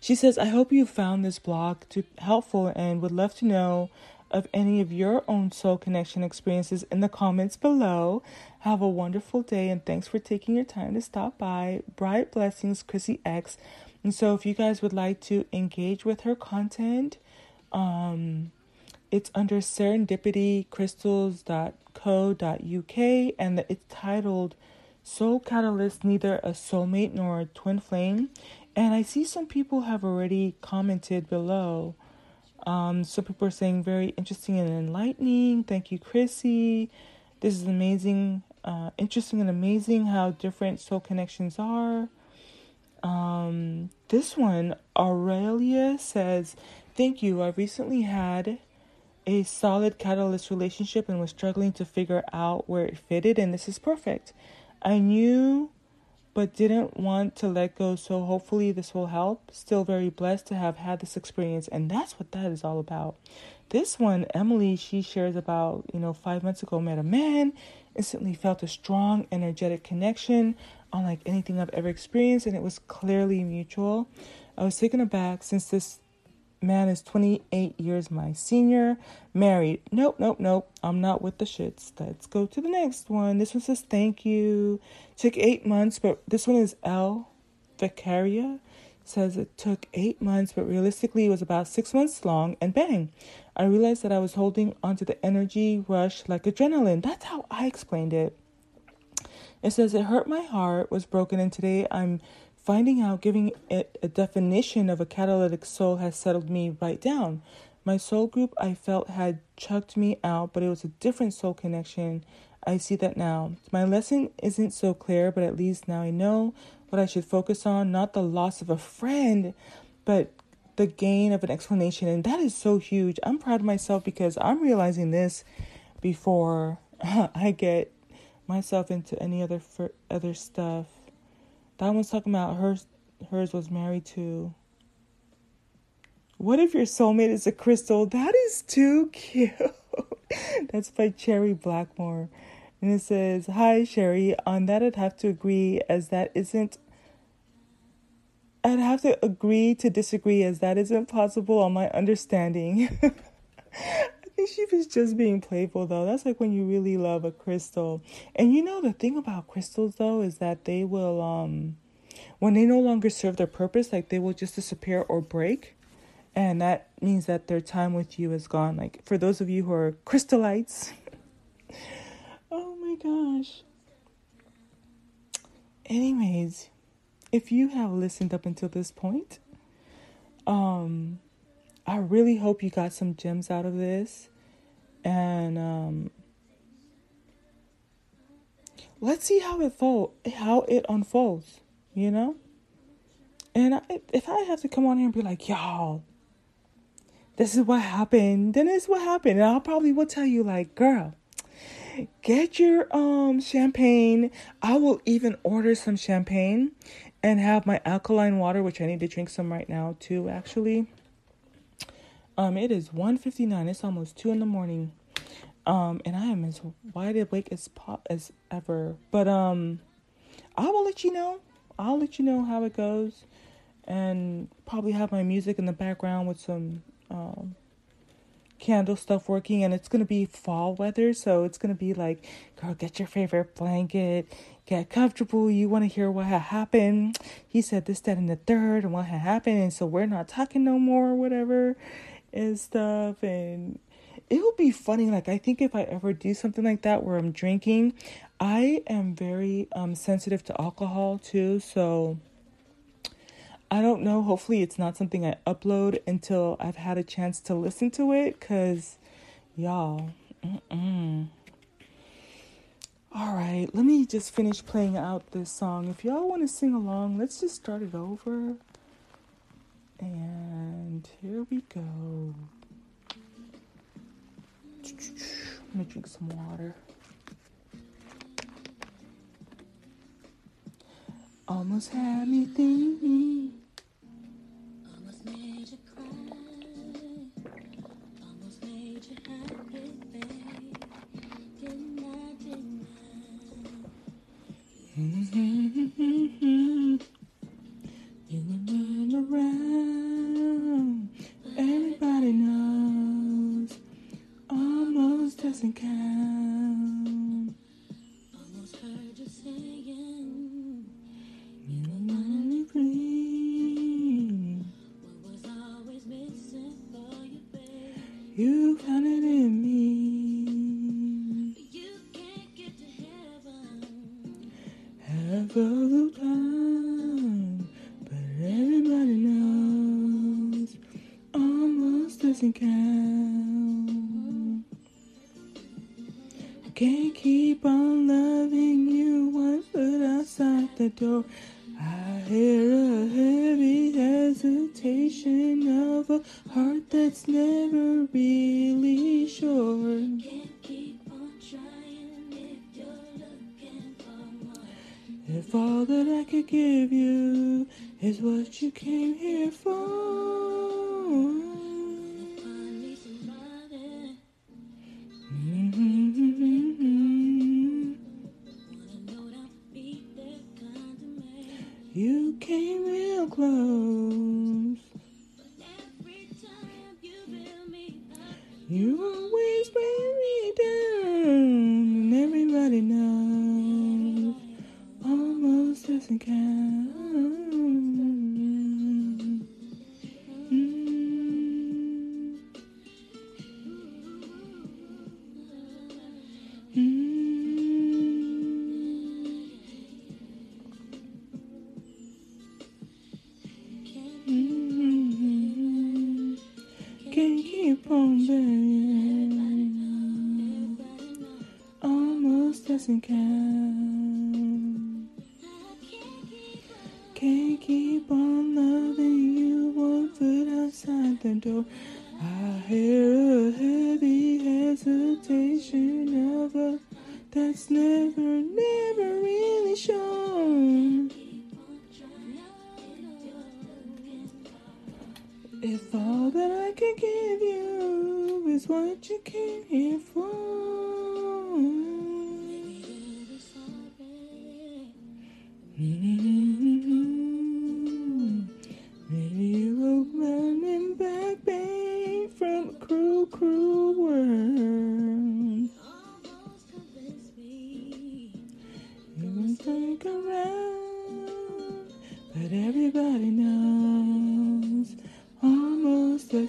Speaker 1: She says, I hope you found this blog helpful and would love to know of any of your own soul connection experiences in the comments below. Have a wonderful day and thanks for taking your time to stop by. Bright blessings, Chrissy X. And so, if you guys would like to engage with her content, um, it's under serendipitycrystals.co.uk and it's titled Soul Catalyst Neither a Soulmate Nor a Twin Flame. And I see some people have already commented below. Um, some people are saying very interesting and enlightening. Thank you, Chrissy. This is amazing, uh, interesting and amazing how different soul connections are. Um, this one, Aurelia says, Thank you. I recently had a solid catalyst relationship and was struggling to figure out where it fitted, and this is perfect. I knew but didn't want to let go. So hopefully this will help. Still very blessed to have had this experience. And that's what that is all about. This one, Emily, she shares about, you know, five months ago met a man, instantly felt a strong, energetic connection, unlike anything I've ever experienced, and it was clearly mutual. I was taken aback since this man is 28 years my senior. Married. Nope, nope, nope. I'm not with the shits. Let's go to the next one. This one says thank you. Took eight months, but this one is L. Vicaria. Says it took eight months, but realistically it was about six months long, and bang. I realized that I was holding onto the energy rush like adrenaline. That's how I explained it. It says it hurt my heart, was broken, and today I'm finding out giving it a definition of a catalytic soul has settled me right down. My soul group I felt had chucked me out, but it was a different soul connection. I see that now. My lesson isn't so clear, but at least now I know what I should focus on, not the loss of a friend, but the gain of an explanation. And that is so huge. I'm proud of myself because I'm realizing this before I get myself into any other other stuff. That one's talking about hers. Hers was married to. What if your soulmate is a crystal? That is too cute. That's by Cherry Blackmore. And it says, Hi, Sherry. On that, I'd have to agree, as that isn't. I'd have to agree to disagree, as that isn't possible on my understanding. think she was just being playful though. That's like when you really love a crystal. And you know the thing about crystals though is that they will um when they no longer serve their purpose, like they will just disappear or break. And that means that their time with you is gone. Like for those of you who are crystallites. oh my gosh. Anyways, if you have listened up until this point, um I really hope you got some gems out of this. And um, let's see how it fold, how it unfolds, you know? And I, if I have to come on here and be like, y'all, this is what happened, then it's what happened. And I'll probably will tell you, like, girl, get your um champagne. I will even order some champagne and have my alkaline water, which I need to drink some right now too, actually. Um, it is 1.59. It's almost 2 in the morning. Um, and I am as wide awake as pop as ever. But um, I will let you know. I'll let you know how it goes, and probably have my music in the background with some um, candle stuff working. And it's gonna be fall weather, so it's gonna be like, girl, get your favorite blanket, get comfortable. You want to hear what had happened. He said this, that, and the third, and what had happened, and so we're not talking no more, or whatever and stuff and it would be funny like i think if i ever do something like that where i'm drinking i am very um sensitive to alcohol too so i don't know. Hopefully it's not something i upload until i've had a chance to listen to it because y'all mm-mm. all right let me just finish playing out this song. If y'all want to sing along let's just start it over and here we go. Let me drink some water. Almost had me thinking. Almost made you cry. Almost made you happy, babe. Didn't I, didn't I? I can't keep on loving you one foot outside the door. I hear a heavy hesitation of a heart that's never really sure. I can't keep on trying if all that I could give you is what you came here for.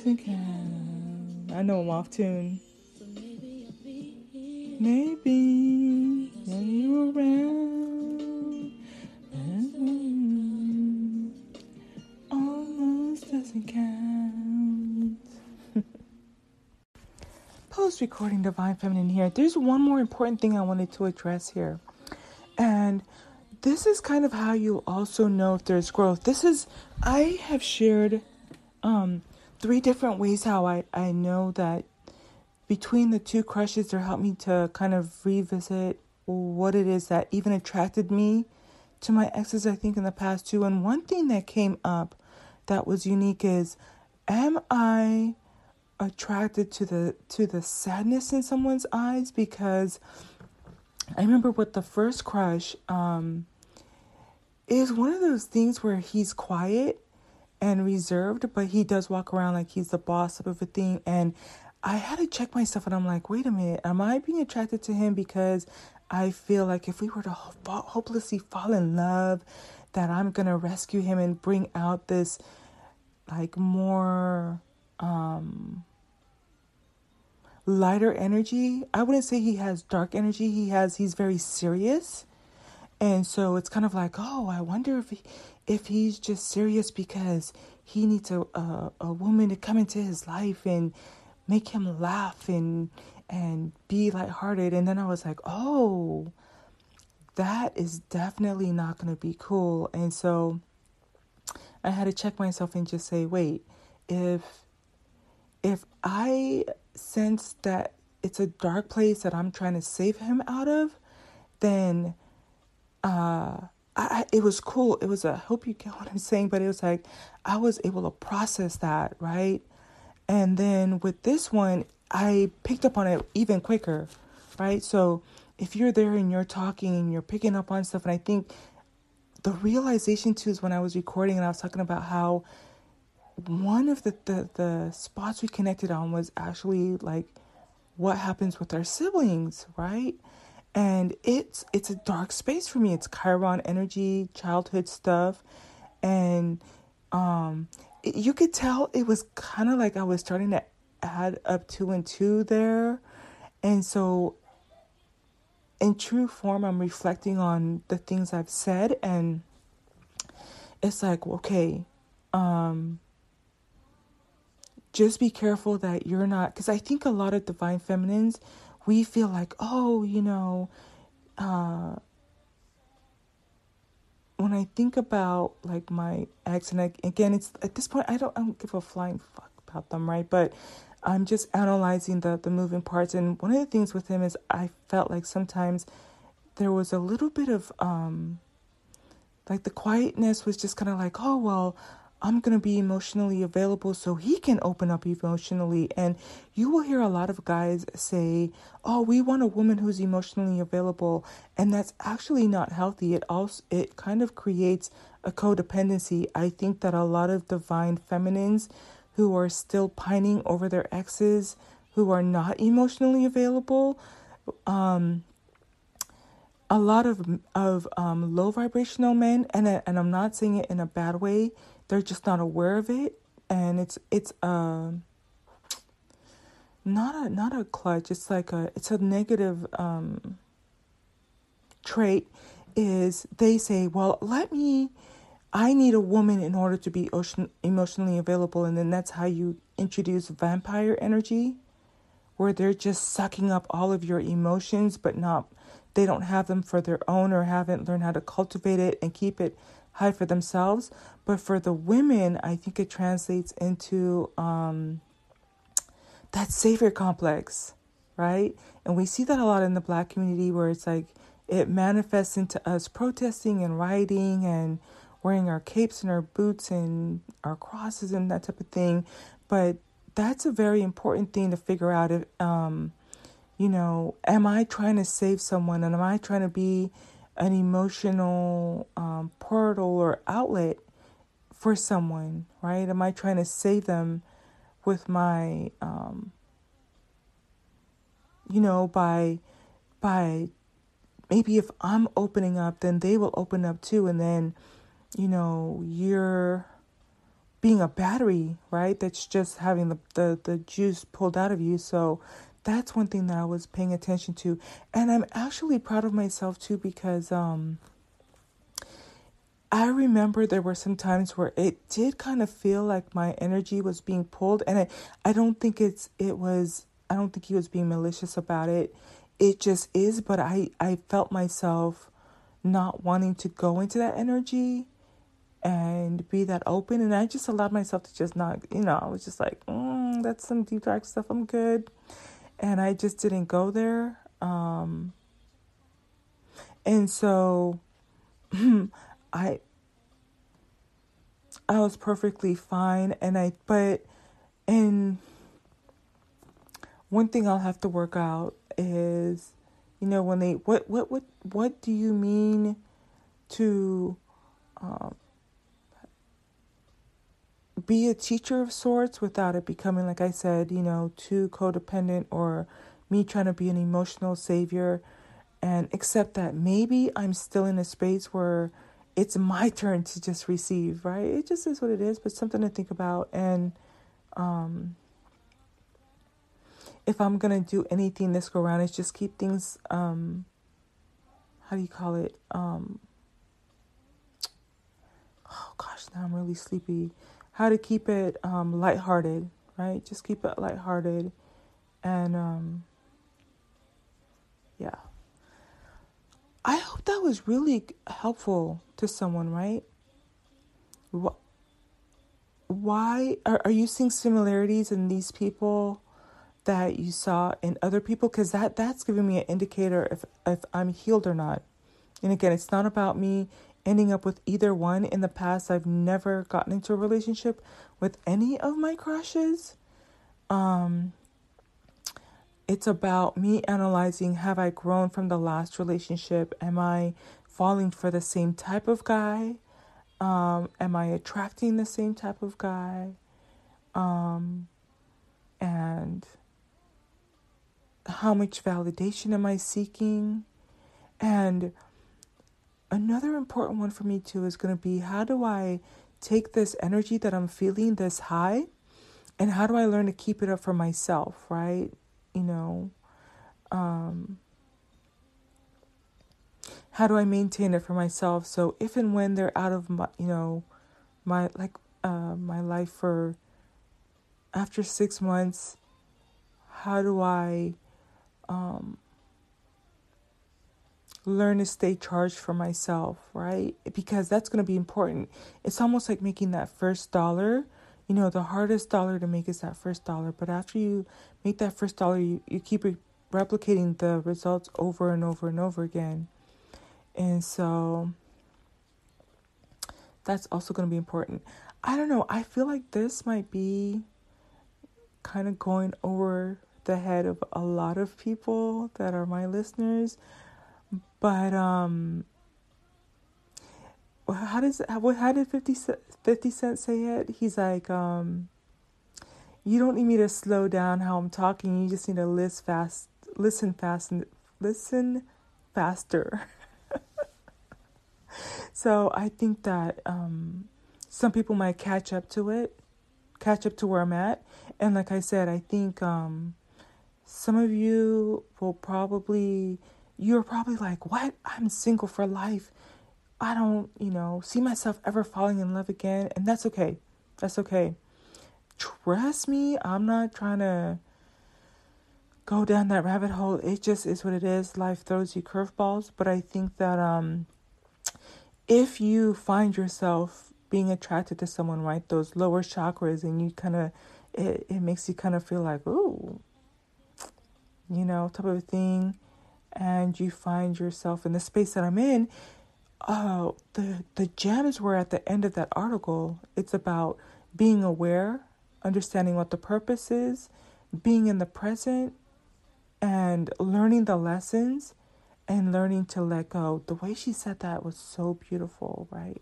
Speaker 1: I know I'm off tune. Maybe when you around, almost doesn't count. Post recording Divine Feminine here. There's one more important thing I wanted to address here. And this is kind of how you also know if there's growth. This is, I have shared three different ways how I, I know that between the two crushes, they helped me to kind of revisit what it is that even attracted me to my exes, I think, in the past too. And one thing that came up that was unique is am I attracted to the to the sadness in someone's eyes because I remember with the first crush um is one of those things where he's quiet and reserved but he does walk around like he's the boss of everything and I had to check myself and I'm like wait a minute am I being attracted to him because I feel like if we were to ho- hopelessly fall in love that I'm to rescue him and bring out this like more um lighter energy. I wouldn't say he has dark energy. He has he's very serious. And so it's kind of like, "Oh, I wonder if he, if he's just serious because he needs a, a a woman to come into his life and make him laugh and and be lighthearted." And then I was like, "Oh, that is definitely not going to be cool." And so I had to check myself and just say, "Wait, if if I sense that it's a dark place that I'm trying to save him out of, then uh, I, it was cool. It was a, I hope you get what I'm saying, but it was like I was able to process that, right? And then with this one, I picked up on it even quicker, right? So if you're there and you're talking and you're picking up on stuff, and I think the realization too is when I was recording and I was talking about how one of the, the, the spots we connected on was actually like what happens with our siblings, right? And it's it's a dark space for me. It's Chiron energy, childhood stuff, and um, it, you could tell it was kind of like I was starting to add up two and two there, and so in true form, I'm reflecting on the things I've said, and it's like okay, um, just be careful that you're not because i think a lot of divine feminines we feel like oh you know uh when i think about like my ex and I, again it's at this point i don't i don't give a flying fuck about them right? But i'm just analyzing the the moving parts and one of the things with him is i felt like sometimes there was a little bit of um like the quietness was just kind of like oh well I'm going to be emotionally available so he can open up emotionally. And you will hear a lot of guys say, "Oh, we want a woman who's emotionally available." And that's actually not healthy. It also it kind of creates a codependency. I think that a lot of divine feminines who are still pining over their exes, who are not emotionally available. Um, a lot of of um, low vibrational men, and and I'm not saying it in a bad way. They're just not aware of it, and it's it's uh, not a not a clutch. It's like a it's a negative um, trait. Is they say, well, let me. I need a woman in order to be ocean, emotionally available, and then that's how you introduce vampire energy, where they're just sucking up all of your emotions, but not they don't have them for their own or haven't learned how to cultivate it and keep it high for themselves. But for the women, I think it translates into um, that savior complex, right? And we see that a lot in the black community where it's like it manifests into us protesting and rioting and wearing our capes and our boots and our crosses and that type of thing. But that's a very important thing to figure out. If, um, you know, am I trying to save someone and am I trying to be an emotional um, portal or outlet for someone, right? Am I trying to save them with my, um, you know, by, by maybe if I'm opening up, then they will open up too. And then, you know, you're being a battery, right? That's just having the, the, the juice pulled out of you. So that's one thing that I was paying attention to. And I'm actually proud of myself too because um I remember there were some times where it did kind of feel like my energy was being pulled and I I don't think it's it was I don't think he was being malicious about it. It just is, but I I felt myself not wanting to go into that energy and be that open and I just allowed myself to just not, you know, I was just like, mm, that's some deep dark stuff. I'm good and I just didn't go there. Um, and so I I was perfectly fine and I but and one thing I'll have to work out is you know when they what what what what do you mean to um, be a teacher of sorts without it becoming, like I said, you know, too codependent or me trying to be an emotional savior and accept that maybe I'm still in a space where it's my turn to just receive, right? It just is what it is, but something to think about. And um, if I'm going to do anything this go around, is just keep things, um, how do you call it? Um, oh gosh, now I'm really sleepy how to keep it um, lighthearted, right? Just keep it lighthearted. And um, yeah. I hope that was really helpful to someone, right? Why are, are you seeing similarities in these people that you saw in other people? Because that, that's giving me an indicator if, if I'm healed or not. And again, it's not about me ending up with either one. In the past, I've never gotten into a relationship with any of my crushes. Um, it's about me analyzing have I grown from the last relationship? Am I falling for the same type of guy? Um, am I attracting the same type of guy? Um, and how much validation am I seeking? And another important one for me too is going to be how do I take this energy that I'm feeling, this high, and how do I learn to keep it up for myself, right? You know, um, how do I maintain it for myself? So if and when they're out of my, you know, my like uh, my life for after six months, how do I um, learn to stay charged for myself, right? Because that's going to be important. It's almost like making that first dollar. You know, the hardest dollar to make is that first dollar. But after you make that first dollar, you, you keep re- replicating the results over and over and over again. And so that's also going to be important. I don't know. I feel like this might be kind of going over the head of a lot of people that are my listeners but um, how does how, how did 50 Cent, 50 Cent say it? He's like um, you don't need me to slow down how I'm talking. You just need to listen fast, listen fast, and listen faster. so I think that um, some people might catch up to it, catch up to where I'm at. And like I said, I think um, some of you will probably, you're probably like, what? I'm single for life. I don't, you know, see myself ever falling in love again. And that's okay. That's okay. Trust me, I'm not trying to go down that rabbit hole. It just is what it is. Life throws you curveballs. But I think that um, if you find yourself being attracted to someone, right, those lower chakras, and you kind of, it, it makes you kind of feel like, ooh, you know, type of thing, and you find yourself in the space that I'm in, uh, the the gems were at the end of that article. It's about being aware, understanding what the purpose is, being in the present, and learning the lessons and learning to let go. The way she said that was so beautiful, right?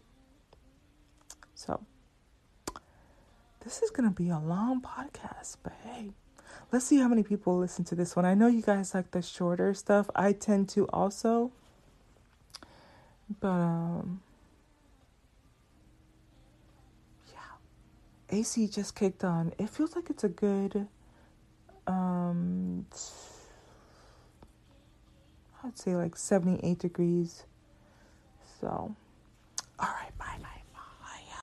Speaker 1: So, this is to be a long podcast, but hey, let's see how many people listen to this one. I know you guys like the shorter stuff. I tend to also. But um yeah. AC just kicked on. It feels like it's a good um I'd say like 78 degrees. So